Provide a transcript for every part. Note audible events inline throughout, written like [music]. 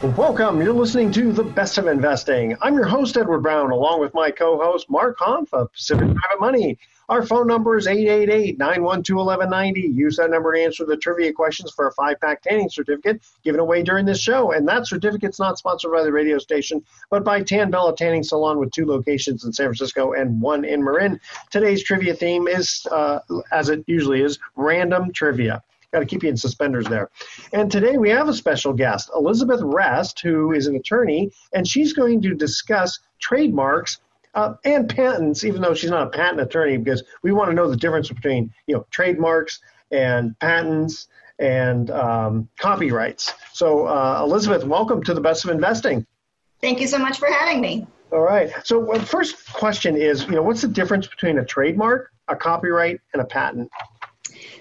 Welcome. You're listening to The Best of Investing. I'm your host, Edward Brown, along with my co host, Mark Hahn of Pacific Private Money. Our phone number is 888 912 1190. Use that number to answer the trivia questions for a five pack tanning certificate given away during this show. And that certificate's not sponsored by the radio station, but by Tan Bella Tanning Salon with two locations in San Francisco and one in Marin. Today's trivia theme is, uh, as it usually is, random trivia. Got to keep you in suspenders there. And today we have a special guest, Elizabeth Rest, who is an attorney, and she's going to discuss trademarks uh, and patents, even though she's not a patent attorney, because we want to know the difference between you know trademarks and patents and um, copyrights. So, uh, Elizabeth, welcome to the Best of Investing. Thank you so much for having me. All right. So, uh, first question is, you know, what's the difference between a trademark, a copyright, and a patent?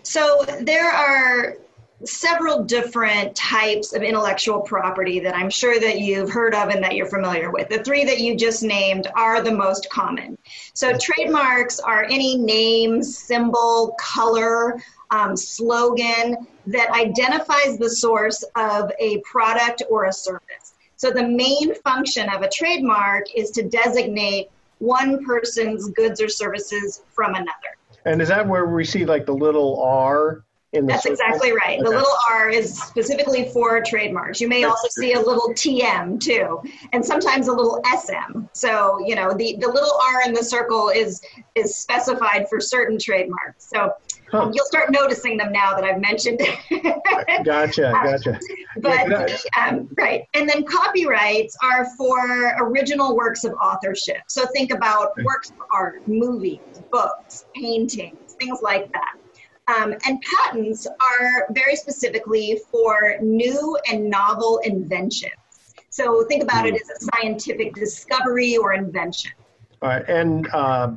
So there are several different types of intellectual property that I'm sure that you've heard of and that you're familiar with. The three that you just named are the most common. So trademarks are any name, symbol, color, um, slogan that identifies the source of a product or a service. So the main function of a trademark is to designate one person's goods or services from another. And is that where we see like the little R in the That's circle? exactly right. The little R is specifically for trademarks. You may also see a little TM too, and sometimes a little SM. So, you know, the, the little R in the circle is is specified for certain trademarks. So Huh. um, you'll start noticing them now that I've mentioned. It. [laughs] Gotcha, [laughs] gotcha. But Yeah, um, right, and then copyrights are for original works of authorship. So think about works of art, movies, books, paintings, things like that. Um, and patents are very specifically for new and novel inventions. So think about it as a scientific discovery or invention. All right, and uh,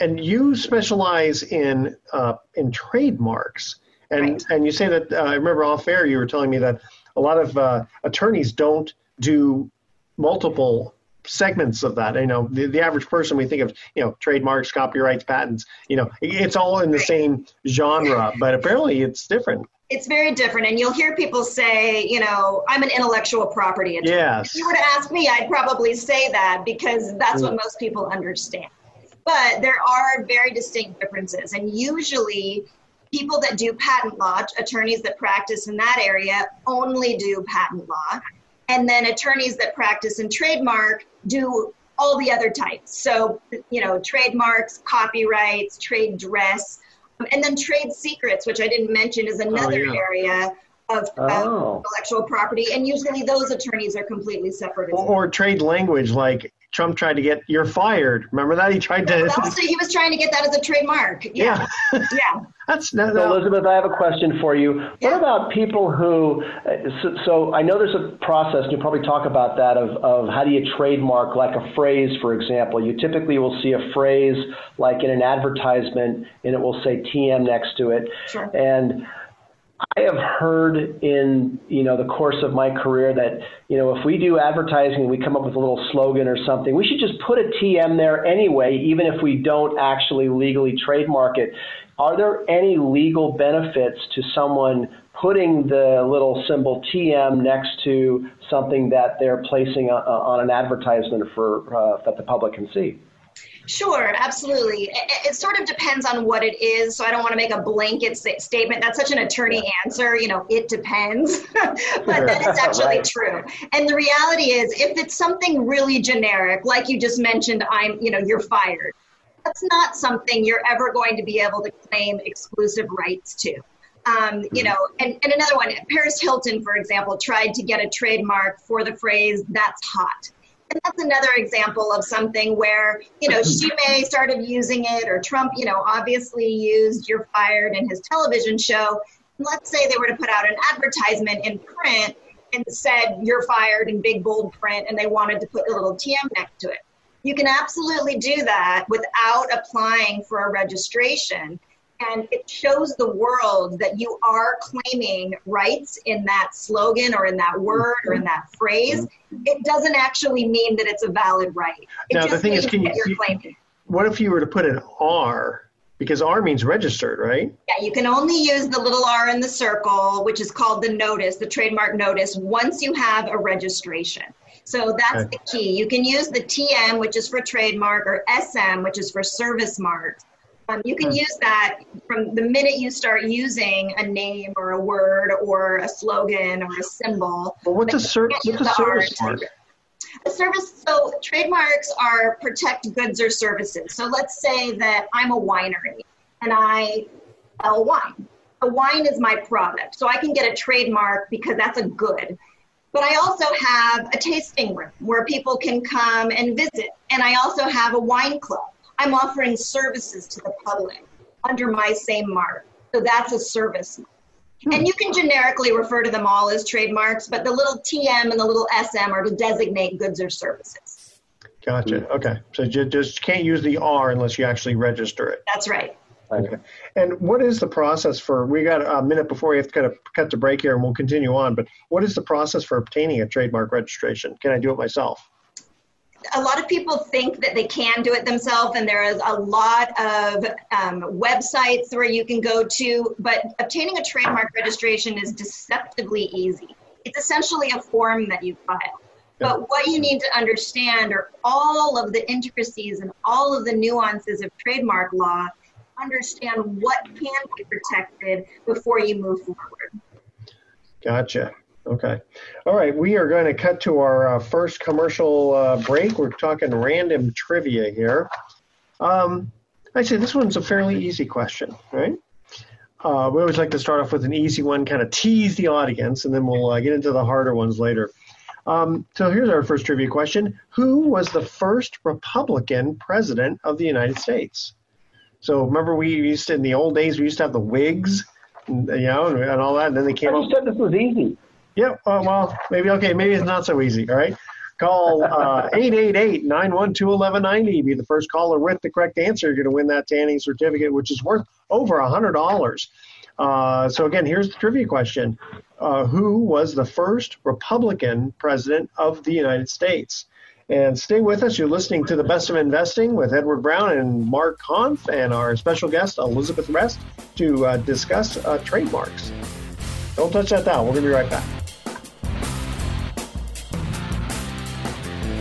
and you specialize in uh, in trademarks, and Right. and you say that uh, I remember off air you were telling me that a lot of uh, attorneys don't do multiple segments of that. You know, the, the average person we think of, you know, trademarks, copyrights, patents. You know, it's all in the same genre, but apparently it's different. It's very different, and you'll hear people say, you know, I'm an intellectual property attorney. Yes. If you were to ask me, I'd probably say that because that's what mm. most people understand. But there are very distinct differences, and usually people that do patent law, attorneys that practice in that area, only do patent law. And then attorneys that practice in trademark do all the other types. So, you know, trademarks, copyrights, trade dress, um, and then trade secrets, which I didn't mention, is oh, another yeah. area of, of Oh. intellectual property. And usually those attorneys are completely separate. Or, or trade language like Trump tried to get you're fired. Remember that he tried to. But also, he was trying to get that as a trademark. Yeah. Yeah, [laughs] yeah. that's no, So no. Elizabeth, I have a question for you. What about people who? uh, So, so I know there's a process, and you'll probably talk about that of, of how do you trademark like a phrase, for example. You typically will see a phrase like in an advertisement, and it will say TM next to it. Sure. And I have heard in you know the course of my career that you know if we do advertising, and we come up with a little slogan or something. We should just put a TM there anyway, even if we don't actually legally trademark it. Are there any legal benefits to someone putting the little symbol TM next to something that they're placing on, on an advertisement for uh, that the public can see? Sure, absolutely. It, it, sort of depends on what it is. So I don't want to make a blanket statement. That's such an attorney answer. You know, it depends. [laughs] but that is [laughs] actually right. true. And the reality is, if it's something really generic, like you just mentioned, I'm, you know, you're fired. That's not something you're ever going to be able to claim exclusive rights to. Um, you mm-hmm. know, and, and another one, Paris Hilton, for example, tried to get a trademark for the phrase "that's hot." And that's another example of something where, you know, she [clears throat] may started using it or Trump, you know, obviously used You're Fired in his television show. Let's say they were to put out an advertisement in print and said You're Fired in big bold print and they wanted to put a little TM next to it. You can absolutely do that without applying for a registration and it shows the world that you are claiming rights in that slogan or in that word or in that phrase. It doesn't actually mean that it's a valid right. It now the thing is, can you, you what if you were to put an R? Because R means registered, right? Yeah, you can only use the little R in the circle, which is called the notice, the trademark notice, once you have a registration. So that's okay. the key. You can use the TM, which is for trademark, or SM, which is for service mark. Um, you can use that from the minute you start using a name or a word or a slogan or a symbol. But what's a, ser- what's a service mark? A service, so trademarks are protect goods or services. So let's say that I'm a winery and I sell wine. A wine is my product, so I can get a trademark because that's a good. But I also have a tasting room where people can come and visit, and I also have a wine club. I'm offering services to the public under my same mark. So that's a service. Hmm. And you can generically refer to them all as trademarks, but the little TM and the little SM are to designate goods or services. Gotcha. Okay. So you just can't use the R unless you actually register it. That's right. Okay. And what is the process for? We got a minute before we have to kind of cut the break here, and we'll continue on. But what is the process for obtaining a trademark registration? Can I do it myself? A lot of people think that they can do it themselves, and there is a lot of um, websites where you can go to, but obtaining a trademark registration is deceptively easy. It's essentially a form that you file. But what you need to understand are all of the intricacies and all of the nuances of trademark law. Understand what can be protected before you move forward. Gotcha. Okay. All right. We are going to cut to our uh, first commercial uh, break. We're talking random trivia here. Um, say this one's a fairly easy question, right? Uh, we always like to start off with an easy one, kind of tease the audience, and then we'll uh, get into the harder ones later. Um, so here's our first trivia question Who was the first Republican president of the United States? So remember, we used to, in the old days, we used to have the Whigs, you know, and, and all that, and then they came I up. said this was easy. Yep. Uh, well, maybe okay. Maybe it's not so easy. All right. Call uh, 888-912-1190. Be the first caller with the correct answer. You're going to win that tanning certificate, which is worth over a hundred dollars. Uh, so again, here's the trivia question: uh, Who was the first Republican president of the United States? And stay with us. You're listening to the Best of Investing with Edward Brown and Mark Hahn, and our special guest Elizabeth Rest to uh, discuss uh, trademarks. Don't touch that down. We're going to be right back.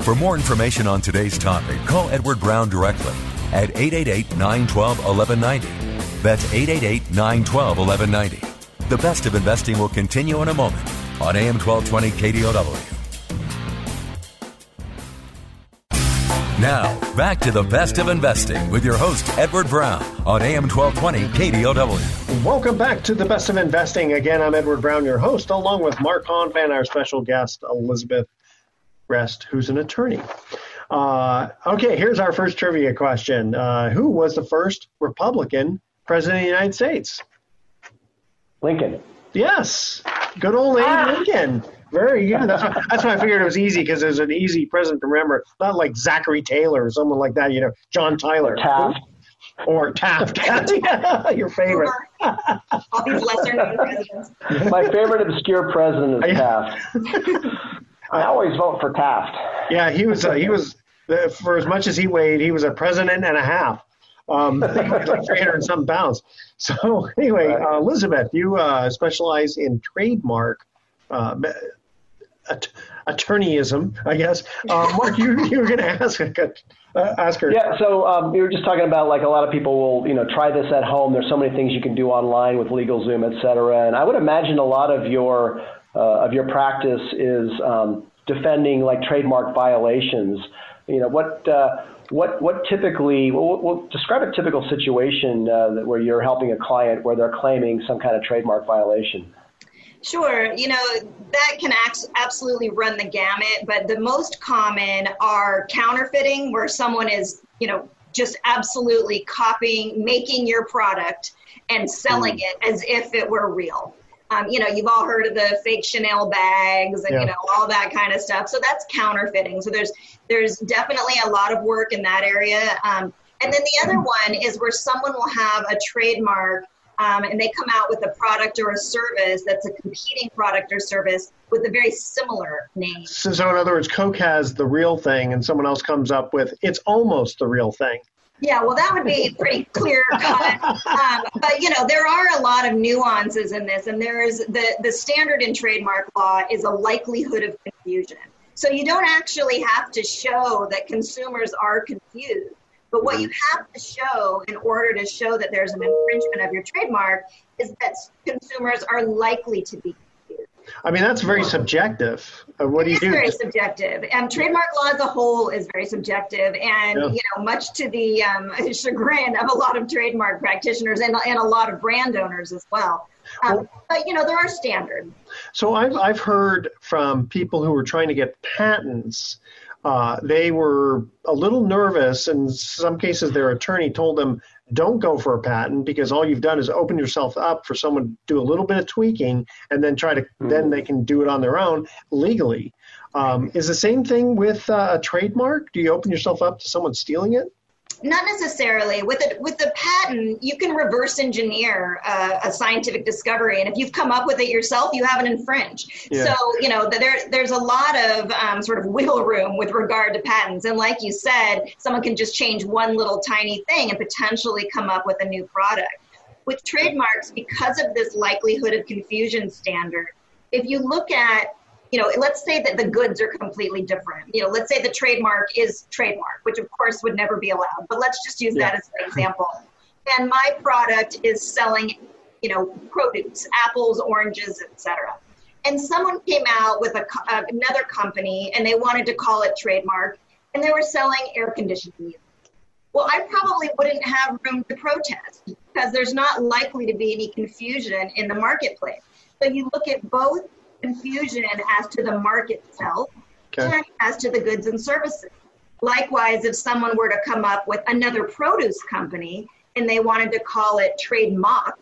For more information on today's topic, call Edward Brown directly at 888 912 1190. That's 888 912 1190. The best of investing will continue in a moment on AM 1220 KDOW. Now, back to the best of investing with your host, Edward Brown, on AM 1220 KDOW. Welcome back to the best of investing. Again, I'm Edward Brown, your host, along with Mark Hahn Honfan, our special guest, Elizabeth Rest, who's an attorney. Uh, okay, here's our first trivia question. Uh, who was the first Republican president of the United States? Lincoln. Yes, good old Abe ah. Lincoln. Very good. That's why, that's why I figured it was easy because it was an easy president to remember. Not like Zachary Taylor or someone like that. You know, John Tyler. Taft. Or Taft. [laughs] Your favorite. All [laughs] these lesser known presidents. My favorite obscure president is [laughs] Taft. I always vote for Taft. Yeah, he was. Uh, he was uh, for as much as he weighed, he was a president and a half. Um, [laughs] like 300 and some pounds. So [laughs] anyway, uh, Elizabeth, you uh, specialize in trademark uh, attorneyism, I guess. Uh, Mark, you, you were going to ask a, uh, ask her. Yeah, so um, we were just talking about like a lot of people will you know try this at home. There's so many things you can do online with LegalZoom, et cetera. And I would imagine a lot of your uh, of your practice is um, defending like trademark violations. You know what uh, what what typically we'll, we'll describe a typical situation uh, where you're helping a client where they're claiming some kind of trademark violation. Sure. You know, that can absolutely run the gamut, but the most common are counterfeiting, where someone is, you know, just absolutely copying, making your product and selling mm. it as if it were real. Um, you know, you've all heard of the fake Chanel bags and yeah. you know all that kind of stuff. So that's counterfeiting. So there's there's definitely a lot of work in that area. Um, and then the other one is where someone will have a trademark um, and they come out with a product or a service that's a competing product or service with a very similar name. So, so in other words, Coke has the real thing, and someone else comes up with it's almost the real thing. Yeah, well, that would be pretty clear cut. [laughs] Um, but you know, there are a lot of nuances in this, and there is the the standard in trademark law is a likelihood of confusion. So you don't actually have to show that consumers are confused. But what you mm-hmm. have to show in order to show that there's an infringement of your trademark is that consumers are likely to be confused. I mean, that's very subjective. Uh, what do you do? It's very subjective. And trademark law as a whole is very subjective. And, yeah. you know, much to the um, [laughs] chagrin of a lot of trademark practitioners and, and a lot of brand owners as well. Um, well, but, you know, there are standards. So I've, I've heard from people who are trying to get patents uh, they were a little nervous. In some cases, their attorney told them, don't go for a patent because all you've done is open yourself up for someone to do a little bit of tweaking and then try to, mm-hmm. then they can do it on their own legally. Um, is the same thing with uh, a trademark? Do you open yourself up to someone stealing it? Not necessarily. With a with the patent, you can reverse engineer uh, a scientific discovery, and if you've come up with it yourself, you haven't infringed. Yeah. So you know there there's a lot of um, sort of wiggle room with regard to patents, and like you said, someone can just change one little tiny thing and potentially come up with a new product. With trademarks, because of this likelihood of confusion standard, if you look at you know, let's say that the goods are completely different. You know, let's say the trademark is trademark, which of course would never be allowed, but let's just use yeah. that as an example. And my product is selling, you know, produce, apples, oranges, etc. And someone came out with a, uh, another company and they wanted to call it trademark and they were selling air conditioning units. Well, I probably wouldn't have room to protest because there's not likely to be any confusion in the marketplace. So you look at both confusion as to the market itself okay. and as to the goods and services. Likewise, if someone were to come up with another produce company and they wanted to call it Trade Mock,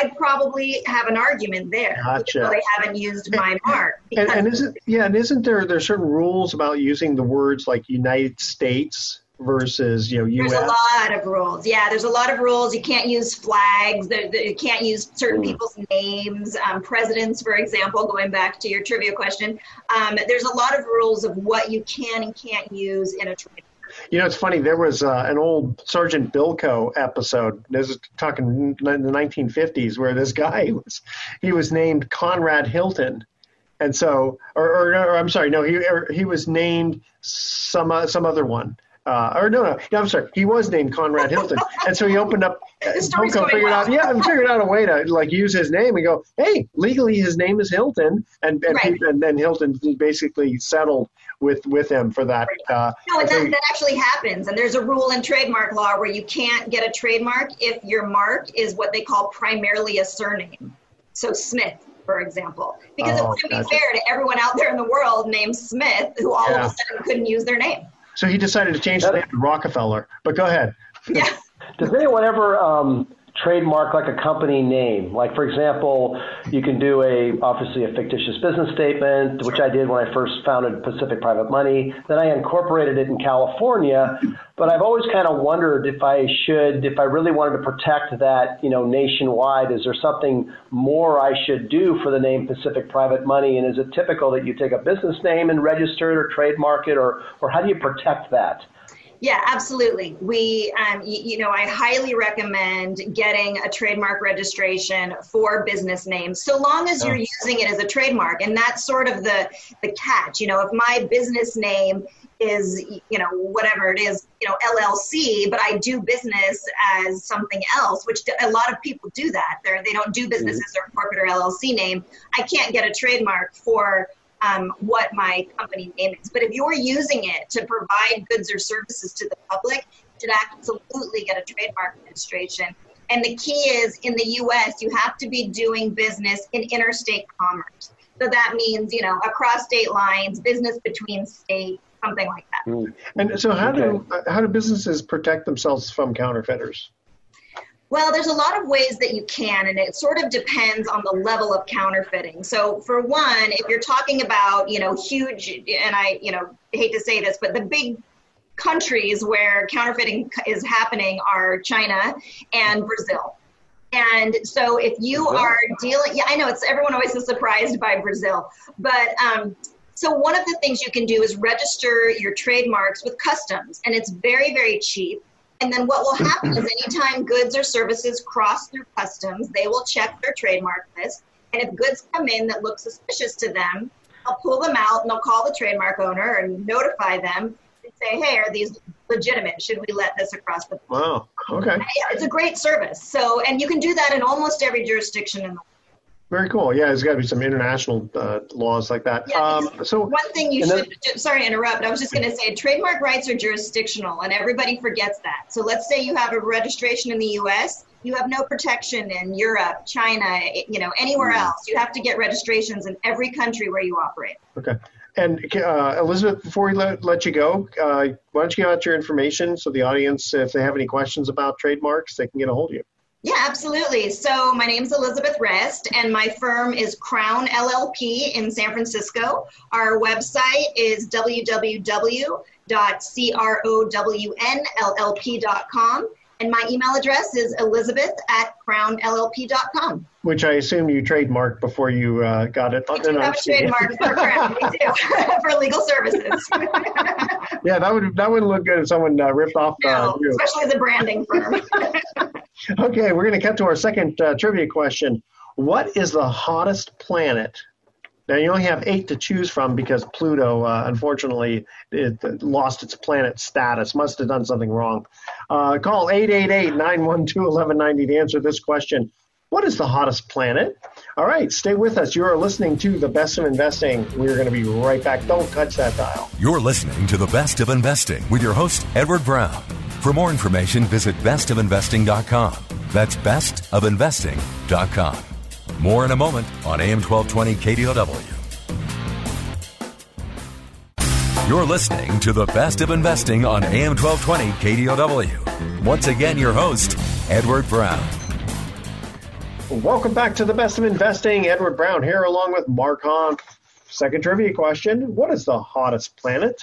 I'd probably have an argument there. Gotcha. They haven't used my mark. And, and isn't yeah, and isn't there there certain rules about using the words like United States versus you know U.S. There's a lot of rules. Yeah, there's a lot of rules. You can't use flags. you can't use certain mm. people's names. Um, presidents, for example, going back to your trivia question. Um, there's a lot of rules of what you can and can't use in a trade. You know, it's funny. There was uh, an old Sergeant Bilko episode. This is talking in the 1950s, where this guy was he was named Conrad Hilton, and so, or, or, or I'm sorry, no, he he was named some uh, some other one uh, or no, no, no, I'm sorry. He was named Conrad Hilton, and so he opened up. [laughs] Bilko figured well. out, yeah, and figured out a way to like use his name and go, hey, legally his name is Hilton, and and, right. and then Hilton basically settled with with him for that. Uh, no, and that, that actually happens, and there's a rule in trademark law where you can't get a trademark if your mark is what they call primarily a surname. So Smith, for example, because oh, it wouldn't gotcha. be fair to everyone out there in the world named Smith who all yeah. of a sudden couldn't use their name. So he decided to change the name to Rockefeller. But go ahead. Yeah. Does anyone ever um, trademark like a company name. Like for example, you can do a obviously a fictitious business statement, which I did when I first founded Pacific Private Money. Then I incorporated it in California, but I've always kind of wondered if I should, if I really wanted to protect that, you know, nationwide, is there something more I should do for the name Pacific Private Money? And is it typical that you take a business name and register it or trademark it, or or how do you protect that? Yeah, absolutely. We, um, you, you, know, I highly recommend getting a trademark registration for business names, so long as you're oh. using it as a trademark. And that's sort of the the catch. You know, if my business name is, you know, whatever it is, you know, LLC, but I do business as something else, which a lot of people do that. They're, they don't do business as their corporate or LLC name. I can't get a trademark for um, what my company name is. But if you're using it to provide goods or services to the public, you should absolutely get a trademark registration. And the key is in the US, you have to be doing business in interstate commerce. So that means, you know, across state lines, business between states, something like that. Mm. And so, how okay. do how do businesses protect themselves from counterfeiters? Well, there's a lot of ways that you can, and it sort of depends on the level of counterfeiting. So, for one, if you're talking about, you know, huge, and I, you know, hate to say this, but the big countries where counterfeiting is happening are China and Brazil. And so, if you are dealing, yeah, I know it's everyone always is surprised by Brazil, but um, so one of the things you can do is register your trademarks with customs, and it's very, very cheap. And then what will happen is anytime goods or services cross through customs, they will check their trademark list. And if goods come in that look suspicious to them, they'll pull them out and they'll call the trademark owner and notify them and say, hey, are these legitimate? Should we let this across the Wow. Okay. Yeah, it's a great service. So, and you can do that in almost every jurisdiction in the world. Very cool. Yeah, there's got to be some international uh, laws like that. Yeah, um, so one thing you should. Then, sorry to interrupt. I was just going to say trademark rights are jurisdictional, and everybody forgets that. So let's say you have a registration in the U.S. You have no protection in Europe, China, you know, anywhere mm-hmm. else. You have to get registrations in every country where you operate. Okay. And uh, Elizabeth, before we let, let you go, uh, why don't you give out your information so the audience, if they have any questions about trademarks, they can get a hold of you. Yeah, absolutely. So my name is Elizabeth Rest, and my firm is Crown LLP in San Francisco. Our website is www.crownllp.com, and my email address is elizabeth at crownllp.com. Which I assume you trademarked before you uh, got it. We do have a trademark for Crown. we do [laughs] for legal services. [laughs] yeah, that would that wouldn't look good if someone uh, ripped off. Uh, no, you. especially the branding firm. [laughs] okay, we're going to cut to our second uh, trivia question. What is the hottest planet? Now you only have eight to choose from because Pluto, uh, unfortunately, it lost its planet status. Must have done something wrong. Uh, call 888-912-1190 to answer this question. What is the hottest planet? All right, stay with us. You are listening to The Best of Investing. We're going to be right back. Don't touch that dial. You're listening to The Best of Investing with your host, Edward Brown. For more information, visit bestofinvesting.com. That's bestofinvesting.com. More in a moment on AM 1220 KDOW. You're listening to the best of investing on AM 1220 KDOW. Once again, your host, Edward Brown. Welcome back to the best of investing. Edward Brown here, along with Mark Hahn. Second trivia question What is the hottest planet?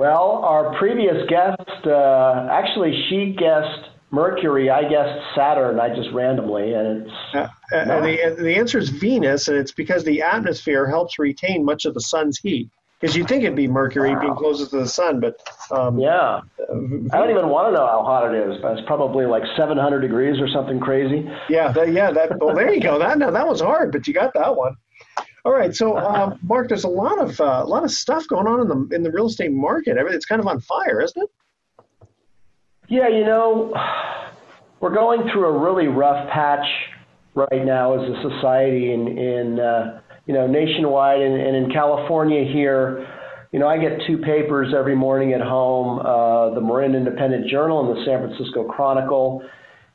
Well, our previous guest, uh, actually, she guessed Mercury. I guessed Saturn. I just randomly, and it's uh, uh, no. the the answer is Venus, and it's because the atmosphere helps retain much of the sun's heat. Because you think it'd be Mercury wow. being closest to the sun, but um, yeah, I don't even want to know how hot it is. But it's probably like 700 degrees or something crazy. Yeah, that, yeah. That well, there you go. That now that was hard, but you got that one. All right, so [laughs] uh, Mark, there's a lot of uh, a lot of stuff going on in the in the real estate market. It's kind of on fire, isn't it? Yeah, you know, we're going through a really rough patch right now as a society, in in uh, you know nationwide and, and in California here. You know, I get two papers every morning at home: uh, the Marin Independent Journal and the San Francisco Chronicle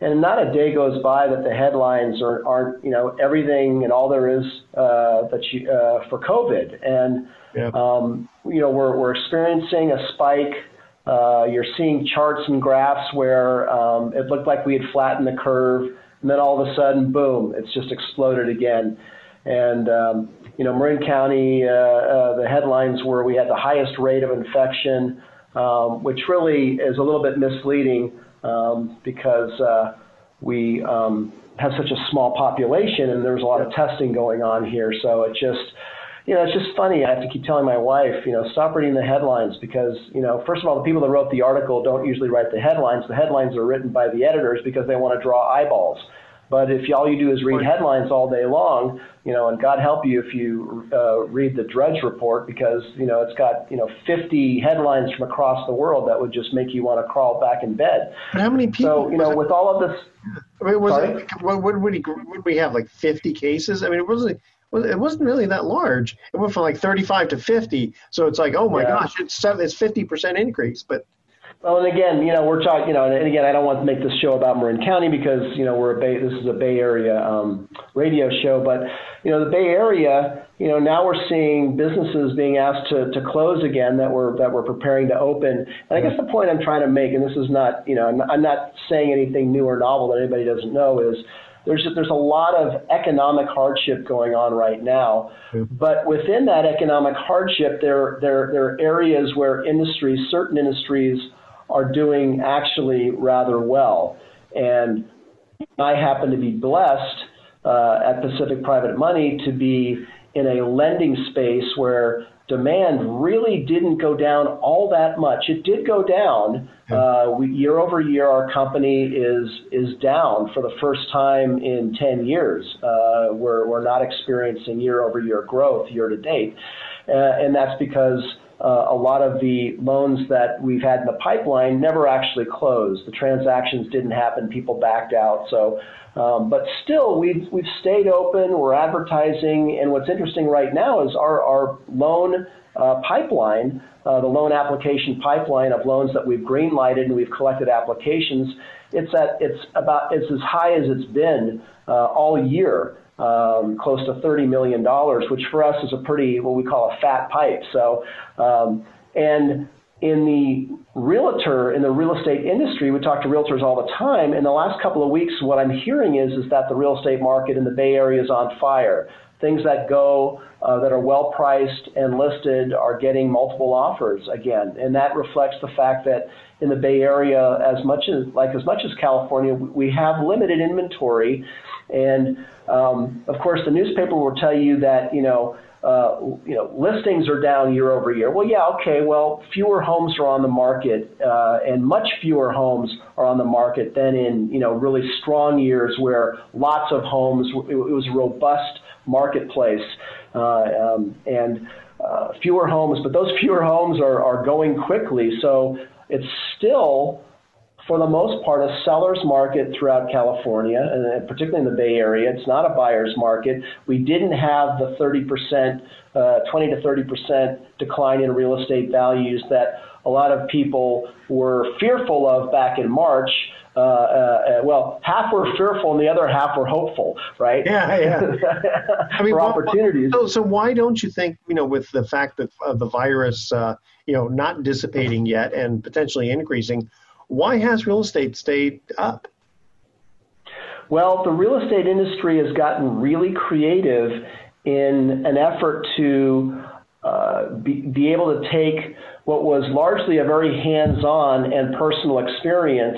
and not a day goes by that the headlines are, aren't, you know, everything and all there is uh, that you, uh, for COVID. And, um, you know, we're, we're experiencing a spike. Uh, you're seeing charts and graphs where um, it looked like we had flattened the curve, and then all of a sudden, boom, it's just exploded again. And, um, you know, Marin County, uh, uh, the headlines were we had the highest rate of infection, um, which really is a little bit misleading um, because uh, we um, have such a small population and there's a lot of testing going on here. So it just, you know, it's just funny. I have to keep telling my wife, you know, stop reading the headlines because, you know, first of all, the people that wrote the article don't usually write the headlines. The headlines are written by the editors because they want to draw eyeballs. But if all you do is read headlines all day long, you know, and God help you if you uh, read the Drudge Report because you know it's got you know 50 headlines from across the world that would just make you want to crawl back in bed. But how many people? So you know, it, with all of this, I mean, was sorry? it what would we would we have like 50 cases? I mean, it wasn't it wasn't really that large. It went from like 35 to 50. So it's like, oh my yeah. gosh, it's it's 50 percent increase. But well, and again, you know, we're talking, you know, and again, I don't want to make this show about Marin County because, you know, we're a Bay, this is a Bay Area um, radio show, but, you know, the Bay Area, you know, now we're seeing businesses being asked to, to close again that we're, that we're preparing to open. And I guess the point I'm trying to make, and this is not, you know, I'm, I'm not saying anything new or novel that anybody doesn't know is, there's there's a lot of economic hardship going on right now, but within that economic hardship, there there there are areas where industries, certain industries, are doing actually rather well. And I happen to be blessed uh, at Pacific Private Money to be in a lending space where demand really didn't go down all that much. It did go down. Uh, we, year over year, our company is is down for the first time in 10 years. Uh, we're, we're not experiencing year over year growth year to date. Uh, and that's because uh, a lot of the loans that we've had in the pipeline never actually closed. The transactions didn't happen. People backed out. So, um, but still, we've we've stayed open. We're advertising, and what's interesting right now is our our loan uh, pipeline, uh, the loan application pipeline of loans that we've greenlighted and we've collected applications. It's at it's about it's as high as it's been uh, all year um, close to $30 million, which for us is a pretty, what we call a fat pipe. So, um, and in the realtor, in the real estate industry, we talk to realtors all the time. In the last couple of weeks, what I'm hearing is, is that the real estate market in the Bay Area is on fire. Things that go uh, that are well priced and listed are getting multiple offers again, and that reflects the fact that in the Bay Area, as much as like as much as California, we have limited inventory, and um, of course, the newspaper will tell you that you know. Uh, you know, listings are down year over year. Well, yeah, okay. Well, fewer homes are on the market, uh, and much fewer homes are on the market than in you know really strong years where lots of homes. It, was robust marketplace, uh, um, and uh, fewer homes. But those fewer homes are are going quickly, so it's still for the most part, a seller's market throughout California, and particularly in the Bay Area. It's not a buyer's market. We didn't have the 30%, uh, 20 to 30% decline in real estate values that a lot of people were fearful of back in March. Uh, uh, well, half were fearful and the other half were hopeful, right? Yeah, yeah. [laughs] I mean, for well, opportunities. So, so why don't you think, you know, with the fact that uh, the virus, uh, you know, not dissipating yet and potentially increasing, why has real estate stayed up? Well, the real estate industry has gotten really creative in an effort to uh, be, be, able to take what was largely a very hands-on and personal experience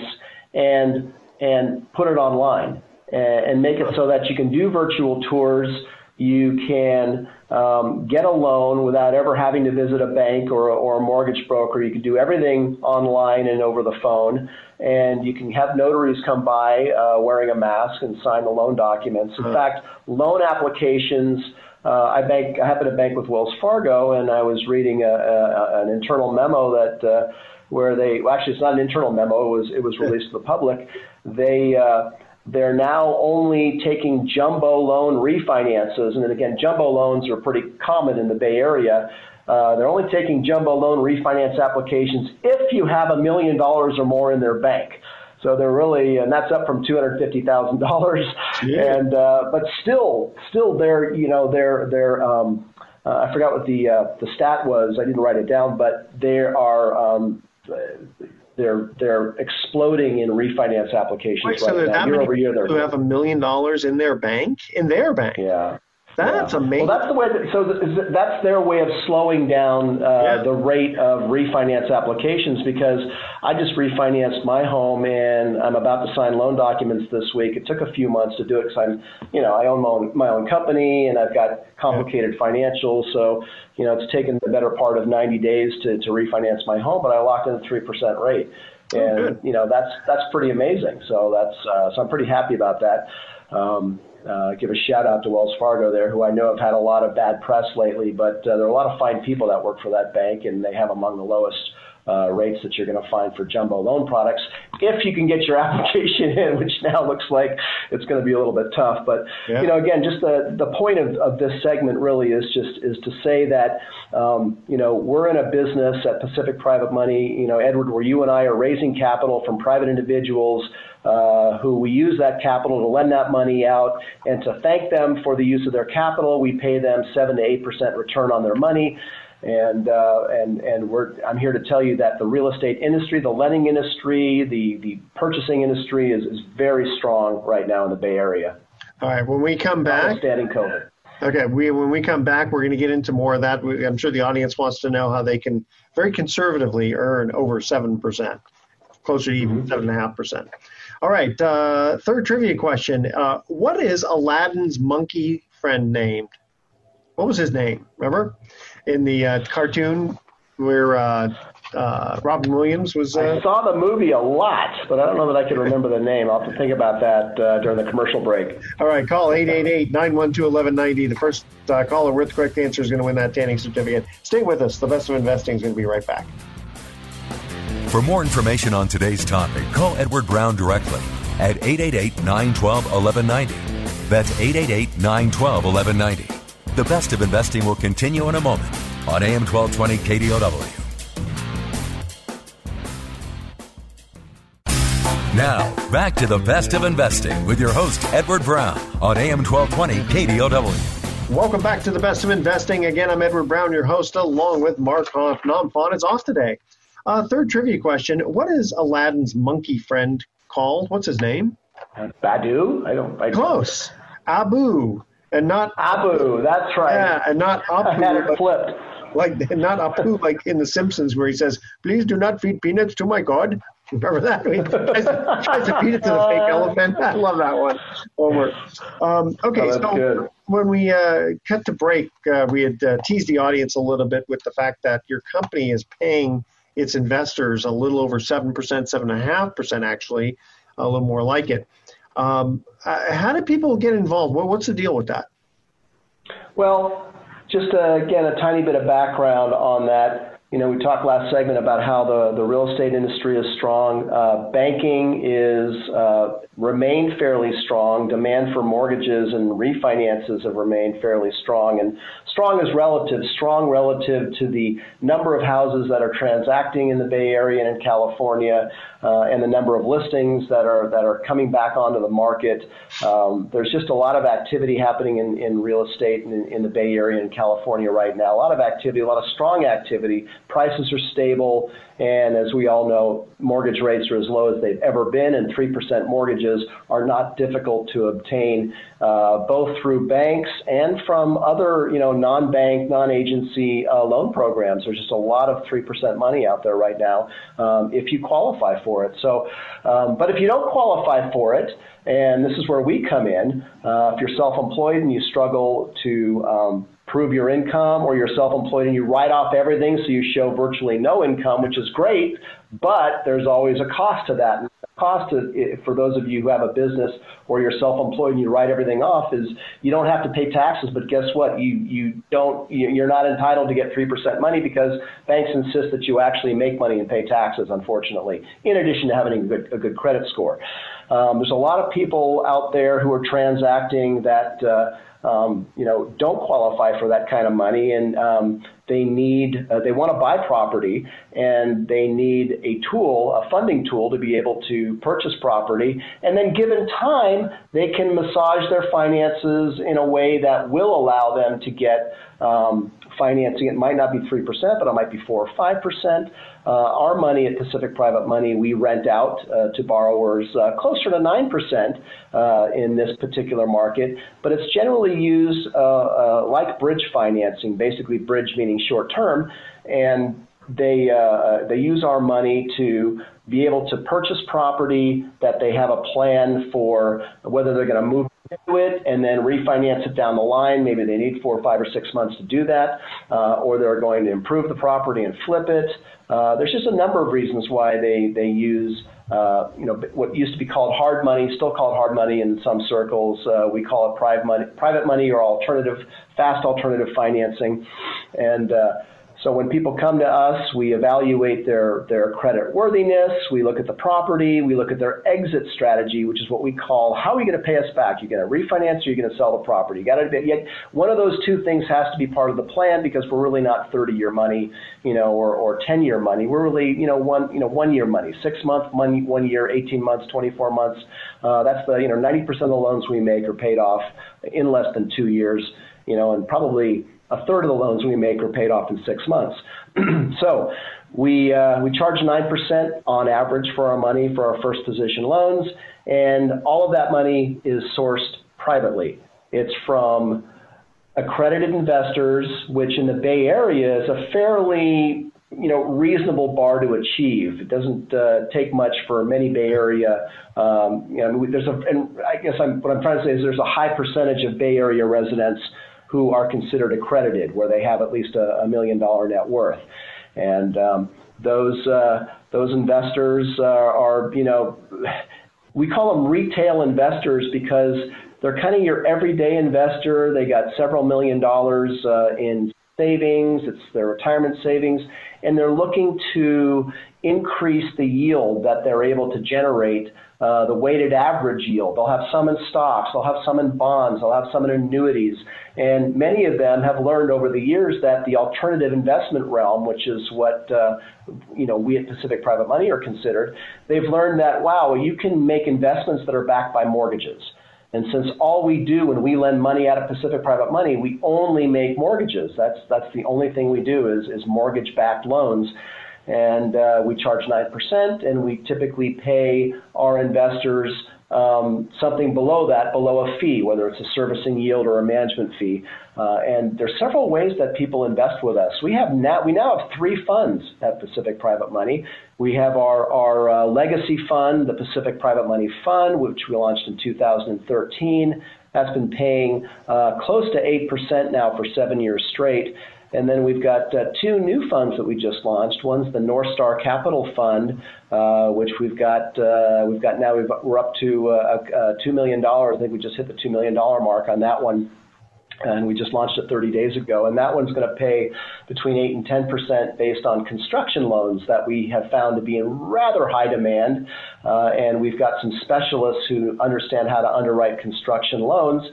and and put it online and, make it so that you can do virtual tours you can um, get a loan without ever having to visit a bank or, or a mortgage broker. You can do everything online and over the phone. And you can have notaries come by uh, wearing a mask and sign the loan documents. In uh-huh. fact, loan applications. Uh, I bank. I happen to bank with Wells Fargo, and I was reading a, a, an internal memo that uh, where they well, actually it's not an internal memo. It was it was released to the public. They uh, they're now only taking jumbo loan refinances, and then again, jumbo loans are pretty common in the Bay Area. Uh, they're only taking jumbo loan refinance applications if you have a million dollars or more in their bank. So they're really, and that's up from two hundred fifty thousand dollars. And uh, but still, still, they're you know they're they're um, uh, I forgot what the uh, the stat was. I didn't write it down, but there are um, they're they're exploding in refinance applications Wait, right so now. Year over year, they're who have a million dollars in their bank in their bank. Yeah. That's yeah. amazing. Well, that's the way. That, so that's their way of slowing down uh, yeah. the rate of refinance applications because I just refinanced my home and I'm about to sign loan documents this week. It took a few months to do it because I'm, you know, I own my own, my own company and I've got complicated financials. So, you know, it's taken the better part of 90 days to, to refinance my home, but I locked in a 3% rate. Oh, and, oh, you know, that's, that's pretty amazing. So that's, uh, so I'm pretty happy about that. Um, uh, give a shout out to Wells Fargo there, who I know have had a lot of bad press lately, but uh, there are a lot of fine people that work for that bank, and they have among the lowest uh, rates that you're going to find for jumbo loan products if you can get your [laughs] application in, which now looks like it's going to be a little bit tough. But yeah. you know, again, just the the point of, of this segment really is just is to say that um, you know we're in a business at Pacific Private Money, you know, Edward, where you and I are raising capital from private individuals. Uh, who we use that capital to lend that money out and to thank them for the use of their capital. We pay them seven to eight percent return on their money. And, uh, and, and we're, I'm here to tell you that the real estate industry, the lending industry, the, the purchasing industry is, is very strong right now in the Bay Area. All right, when we come back. Standing COVID. Okay, we, when we come back, we're going to get into more of that. I'm sure the audience wants to know how they can very conservatively earn over 7%, closer to even mm-hmm. 7.5%. All right, uh, third trivia question. Uh, what is Aladdin's monkey friend named? What was his name? Remember? in the uh, cartoon where uh, uh, Robin Williams was. Uh, I saw the movie a lot, but I don't know that I can remember the name. I'll have to think about that uh, during the commercial break. All right, call 888-912-1190. The first uh, caller with the correct answer is going to win that tanning certificate. Stay with us. The best of investing is going to be right back. For more information on today's topic, call Edward Brown directly at 888-912-1190. That's 888-912-1190. The best of investing will continue in a moment on AM 1220 KDOW. Now, back to the best of investing with your host, Edward Brown, on AM 1220 KDOW. Welcome back to the best of investing. Again, I'm Edward Brown, your host, along with Mark Hoff. Namfon is off today. Uh, third trivia question What is Aladdin's monkey friend called? What's his name? Badu? I don't. I Close. Abu and not Abu. That's right. Yeah, and not Abu. [laughs] I had it flipped. Like [laughs] not Apu, like in The Simpsons, where he says, "Please do not feed peanuts to my god." [laughs] Remember that? He tries, to, tries to feed it to the fake elephant. I love that one. Over. Um, okay, oh, so good. when we uh, cut to break, uh, we had uh, teased the audience a little bit with the fact that your company is paying its investors a little over seven percent, seven and a half percent, actually, a little more like it. Um, uh, how do people get involved? what's the deal with that? Well, just uh, again, a tiny bit of background on that. You know, we talked last segment about how the, the real estate industry is strong. Uh, banking is uh, remained fairly strong. Demand for mortgages and refinances have remained fairly strong. And strong is relative, strong relative to the number of houses that are transacting in the Bay Area and in California, uh, and the number of listings that are that are coming back onto the market. Um, there's just a lot of activity happening in, in real estate in, in the Bay Area and California right now. A lot of activity, a lot of strong activity. Prices are stable. And as we all know, mortgage rates are as low as they've ever been, and 3% mortgages are not difficult to obtain, uh, both through banks and from other, you know, non-bank, non-agency uh, loan programs. There's just a lot of 3% money out there right now um, if you qualify for it. So, um, but if you don't qualify for it, and this is where we come in, uh, if you're self-employed and you struggle to um, prove your income or you're self-employed and you write off everything so you show virtually no income, which is great, but there's always a cost to that. And the cost to, for those of you who have a business or you're self-employed and you write everything off is you don't have to pay taxes, but guess what? You you don't you're not entitled to get 3% money because banks insist that you actually make money and pay taxes, unfortunately, in addition to having a good, a good credit score. Um, there's a lot of people out there who are transacting that uh, um, you know, don't qualify for that kind of money, and um, they need uh, they want to buy property, and they need a tool, a funding tool, to be able to purchase property, and then given time, they can massage their finances in a way that will allow them to get um, financing. It might not be 3%, but it might be 4 or 5%. Uh, our money at Pacific Private Money, we rent out uh, to borrowers uh, closer to 9% uh, in this particular market, but it's generally used uh, uh, like bridge financing, basically bridge meaning short term, and they, they use our money to be able to purchase property that they have a plan for whether they're going to move into it and then refinance it down the line. Maybe they need four, five, or six months to do that, uh, or they're going to improve the property and flip it. Uh, there's just a number of reasons why they they use uh, you know what used to be called hard money, still called hard money in some circles. Uh, we call it private money, private money or alternative, fast alternative financing, and uh, so when people come to us, we evaluate their, their credit worthiness, we look at the property, we look at their exit strategy, which is what we call how are you going to pay us back? You're going to refinance or you're going to sell the property. You got to yet one of those two things has to be part of the plan because we're really not 30 year money, you know, or, or 10 year money. We're really, you know, one, you know, one year money, six month money, one year, 18 months, 24 months. Uh, that's the, you know, 90% of the loans we make are paid off in less than two years, you know, and probably a third of the loans we make are paid off in six months. [clears throat] so we, uh, we charge 9% on average for our money for our first position loans, and all of that money is sourced privately. It's from accredited investors, which in the Bay Area is a fairly you know reasonable bar to achieve. It doesn't uh, take much for many Bay Area. Um, you know, there's a, and I guess I'm, what I'm trying to say is there's a high percentage of Bay Area residents who are considered accredited, where they have at least a, a million dollar net worth. And um, those uh, those investors uh, are, you know, we call them retail investors because they're kind of your everyday investor. They got several million dollars uh, in savings, it's their retirement savings, and they're looking to increase the yield that they're able to generate uh, the weighted average yield. They'll have some in stocks, they'll have some in bonds, they'll have some in annuities. And many of them have learned over the years that the alternative investment realm, which is what uh, you know we at Pacific Private Money are considered, they've learned that wow, you can make investments that are backed by mortgages. And since all we do when we lend money out of Pacific Private Money, we only make mortgages. That's that's the only thing we do is is mortgage-backed loans and uh, we charge 9%, and we typically pay our investors um, something below that, below a fee, whether it's a servicing yield or a management fee. Uh, and there's several ways that people invest with us. We have now we now have three funds at Pacific Private Money. We have our our uh, legacy fund, the Pacific Private Money Fund, which we launched in 2013. That's been paying uh, close to eight percent now for seven years straight. And then we've got uh, two new funds that we just launched. One's the North Star Capital Fund, uh, which we've got uh, we've got now we've, we're up to uh, uh, two million dollars. I think we just hit the two million dollar mark on that one. And we just launched it 30 days ago. And that one's going to pay between 8 and 10 percent based on construction loans that we have found to be in rather high demand. Uh, and we've got some specialists who understand how to underwrite construction loans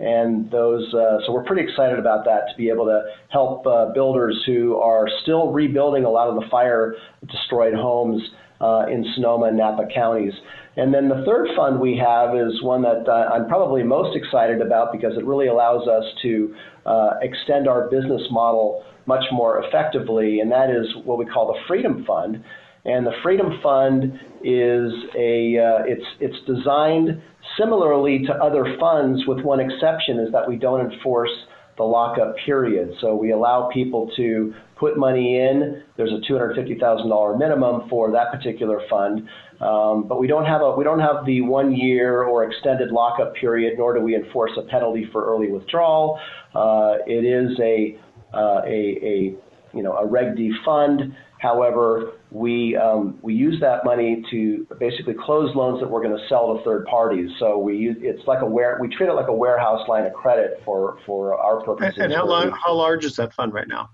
and those. Uh, so we're pretty excited about that to be able to help uh, builders who are still rebuilding a lot of the fire destroyed homes uh, in Sonoma and Napa counties. And then the third fund we have is one that uh, I'm probably most excited about because it really allows us to uh, extend our business model much more effectively, and that is what we call the Freedom Fund. And the Freedom Fund is a uh, it's it's designed similarly to other funds, with one exception, is that we don't enforce the lockup period. So we allow people to put money in. There's a $250,000 minimum for that particular fund, um, but we don't have a we don't have the one year or extended lockup period, nor do we enforce a penalty for early withdrawal. Uh, it is a, uh, a a you know a Reg D fund. However, we um, we use that money to basically close loans that we're going to sell to third parties. So we use, it's like a where we treat it like a warehouse line of credit for for our purposes. And how long, how large is that fund right now?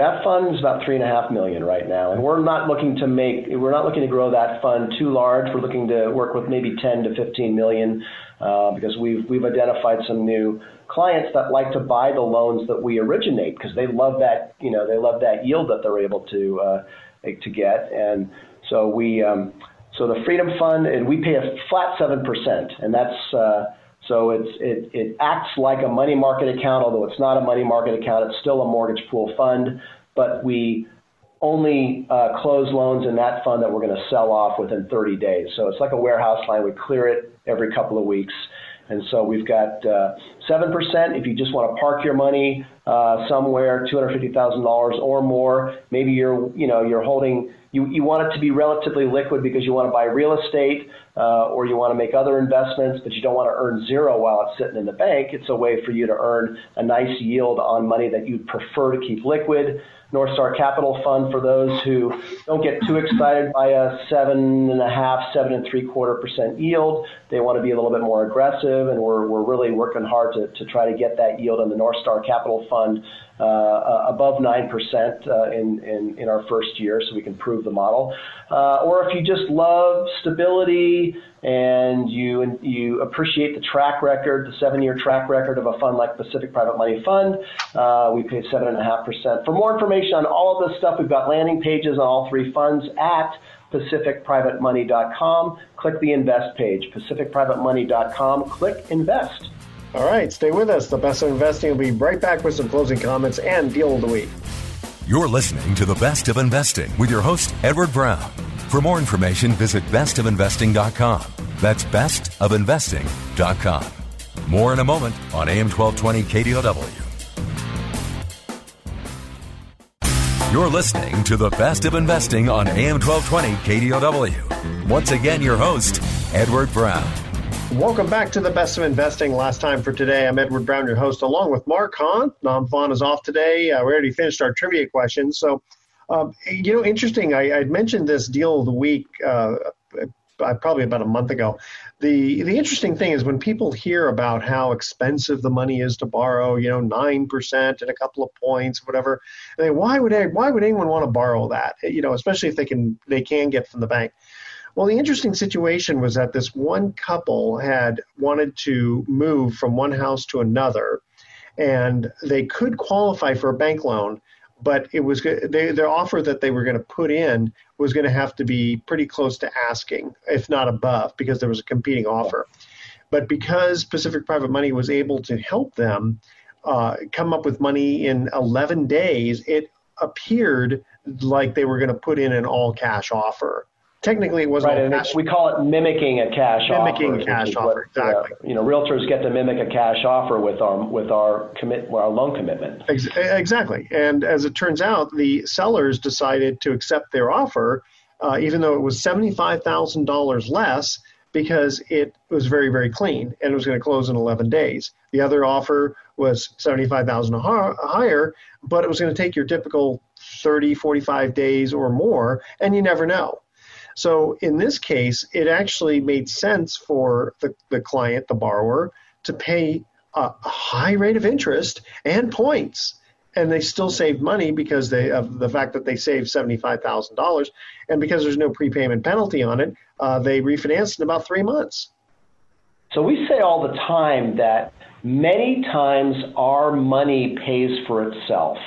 That fund is about three and a half million right now, and we're not looking to make we're not looking to grow that fund too large. We're looking to work with maybe 10 to 15 million uh, because we've we've identified some new clients that like to buy the loans that we originate because they love that you know they love that yield that they're able to uh, to get and so we um, so the freedom fund and we pay a flat seven percent and that's uh, so it's it, it acts like a money market account although it's not a money market account. It's still a mortgage pool fund but we only uh, close loans in that fund that we're going to sell off within 30 days. So it's like a warehouse line. We clear it every couple of weeks And so we've got uh, 7% if you just want to park your money uh, somewhere, $250,000 or more. Maybe you're, you know, you're holding, you, you want it to be relatively liquid because you want to buy real estate uh, or you want to make other investments, but you don't want to earn zero while it's sitting in the bank. It's a way for you to earn a nice yield on money that you'd prefer to keep liquid. North Star Capital Fund for those who don't get too excited by a seven and a half, seven and three quarter percent yield. They want to be a little bit more aggressive, and we're, we're really working hard to, to try to get that yield on the North Star Capital Fund uh, above 9% uh, in, in, in our first year so we can prove the model. Uh, or if you just love stability and you, you appreciate the track record, the seven year track record of a fund like Pacific Private Money Fund, uh, we pay 7.5%. For more information on all of this stuff, we've got landing pages on all three funds at pacificprivatemoney.com. Click the invest page, pacificprivatemoney.com, click invest. All right, stay with us. The best of investing will be right back with some closing comments and deal of the week. You're listening to The Best of Investing with your host, Edward Brown. For more information, visit bestofinvesting.com. That's bestofinvesting.com. More in a moment on AM 1220 KDOW. You're listening to The Best of Investing on AM 1220 KDOW. Once again, your host, Edward Brown. Welcome back to the best of investing. Last time for today, I'm Edward Brown, your host, along with Mark Hahn. Nam Phan is off today. Uh, we already finished our trivia questions. So, um, you know, interesting. I, I mentioned this deal of the week uh, uh, probably about a month ago. The the interesting thing is when people hear about how expensive the money is to borrow, you know, nine percent and a couple of points, whatever. They, why would why would anyone want to borrow that? You know, especially if they can they can get from the bank. Well, the interesting situation was that this one couple had wanted to move from one house to another, and they could qualify for a bank loan, but it was they, their offer that they were going to put in was going to have to be pretty close to asking, if not above, because there was a competing offer. But because Pacific Private Money was able to help them uh, come up with money in 11 days, it appeared like they were going to put in an all cash offer technically it wasn't right, cash. we call it mimicking a cash mimicking offer. Mimicking cash offer, what, exactly. Uh, you know, realtors get to mimic a cash offer with our with our commit our loan commitment. Exactly, and as it turns out, the sellers decided to accept their offer, uh, even though it was seventy five thousand dollars less. Because it was very, very clean and it was going to close in 11 days. The other offer was 75,000 higher, but it was going to take your typical 30, 45 days or more, and you never know. So in this case, it actually made sense for the, the client, the borrower, to pay a, high rate of interest and points. And they still saved money because they of the fact that they saved seventy five thousand dollars, and because there's no prepayment penalty on it, uh, they refinanced in about three months. So we say all the time that many times our money pays for itself,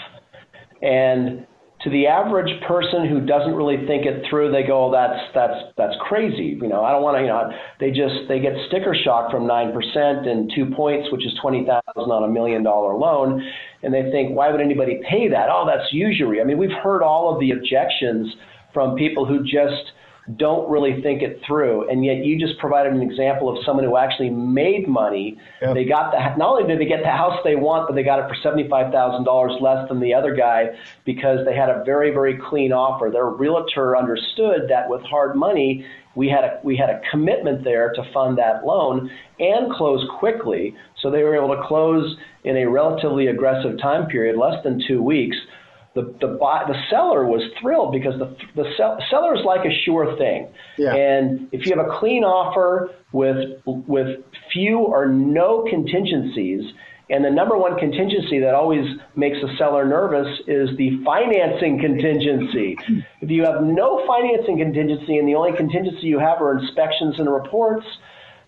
and to the average person who doesn't really think it through, they go, oh, "That's that's that's crazy." You know, I don't want to. You know, they just they get sticker shock from nine percent and two points, which is twenty thousand on a million dollar loan, and they think, "Why would anybody pay that?" Oh, that's usury. I mean, we've heard all of the objections from people who just don't really think it through. And yet you just provided an example of someone who actually made money. Yep. They got the not only did they get the house they want, but they got it for seventy five thousand dollars less than the other guy because they had a very very clean offer. Their realtor understood that with hard money. We had a we had a commitment there to fund that loan and close quickly, so they were able to close in a relatively aggressive time period, less than two weeks the the buy, the seller was thrilled because the the sell, seller is like a sure thing. Yeah. And if you have a clean offer with with few or no contingencies, and the number one contingency that always makes a seller nervous is the financing contingency. [laughs] If you have no financing contingency and the only contingency you have are inspections and reports,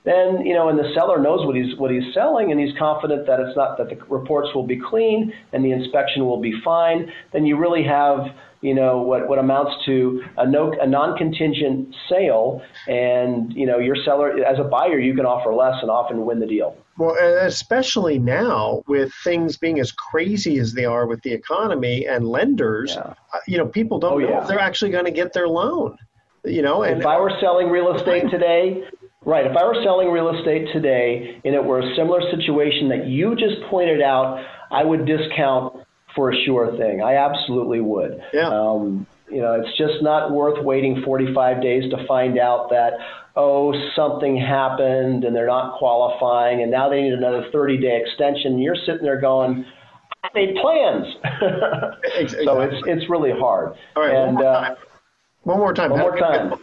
then you know, and the seller knows what he's what he's selling, and he's confident that it's not that the reports will be clean and the inspection will be fine. Then you really have you know what what amounts to a no a non-contingent sale, and you know your seller as a buyer you can offer less and often win the deal. Well, especially now with things being as crazy as they are with the economy and lenders, yeah. uh, you know, people don't oh, know yeah. if they're actually going to get their loan. You know, and if I were selling real estate today, Right. If I were selling real estate today and it were a similar situation that you just pointed out, I would discount for a sure thing. I absolutely would. Yeah. Um, you know, it's just not worth waiting 45 days to find out that, oh, something happened and they're not qualifying and now they need another 30 day extension. You're sitting there going, I made plans. [laughs] Exactly. so it's, it's really hard. All right, and, one more uh, time. One more time. one more time.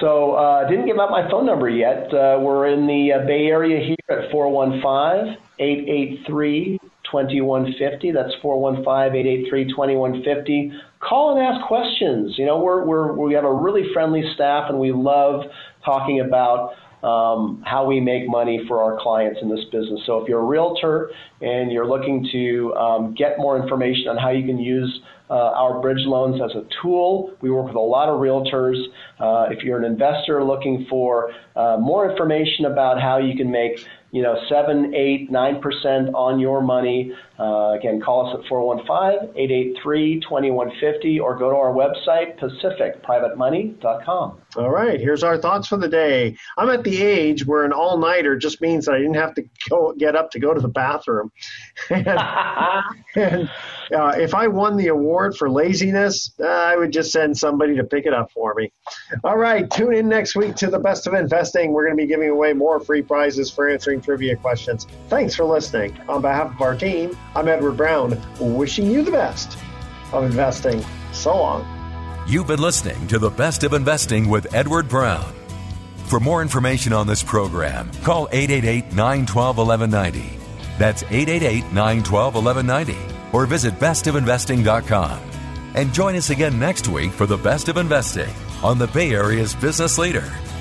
So uh, didn't give out my phone number yet. Uh, we're in the uh, Bay Area here at 415-883-2150. That's 415-883-2150. Call and ask questions. You know, we're, we're, we have a really friendly staff and we love talking about um, how we make money for our clients in this business. So if you're a realtor and you're looking to um, get more information on how you can use uh, our bridge loans as a tool. We work with a lot of realtors. Uh, if you're an investor looking for uh, more information about how you can make, you know, seven, eight, nine percent on your money, uh, again, call us at 415-883-2150 or go to our website, pacificprivatemoney.com. All right, here's our thoughts for the day. I'm at the age where an all nighter just means that I didn't have to go get up to go to the bathroom. [laughs] and, and uh, if I won the award for laziness, uh, I would just send somebody to pick it up for me. All right, tune in next week to the best of investing. We're going to be giving away more free prizes for answering trivia questions. Thanks for listening. On behalf of our team, I'm Edward Brown, wishing you the best of investing. So long. You've been listening to The Best of Investing with Edward Brown. For more information on this program, call 888 912 1190. That's 888 912 1190. Or visit bestofinvesting.com. And join us again next week for The Best of Investing on the Bay Area's business leader,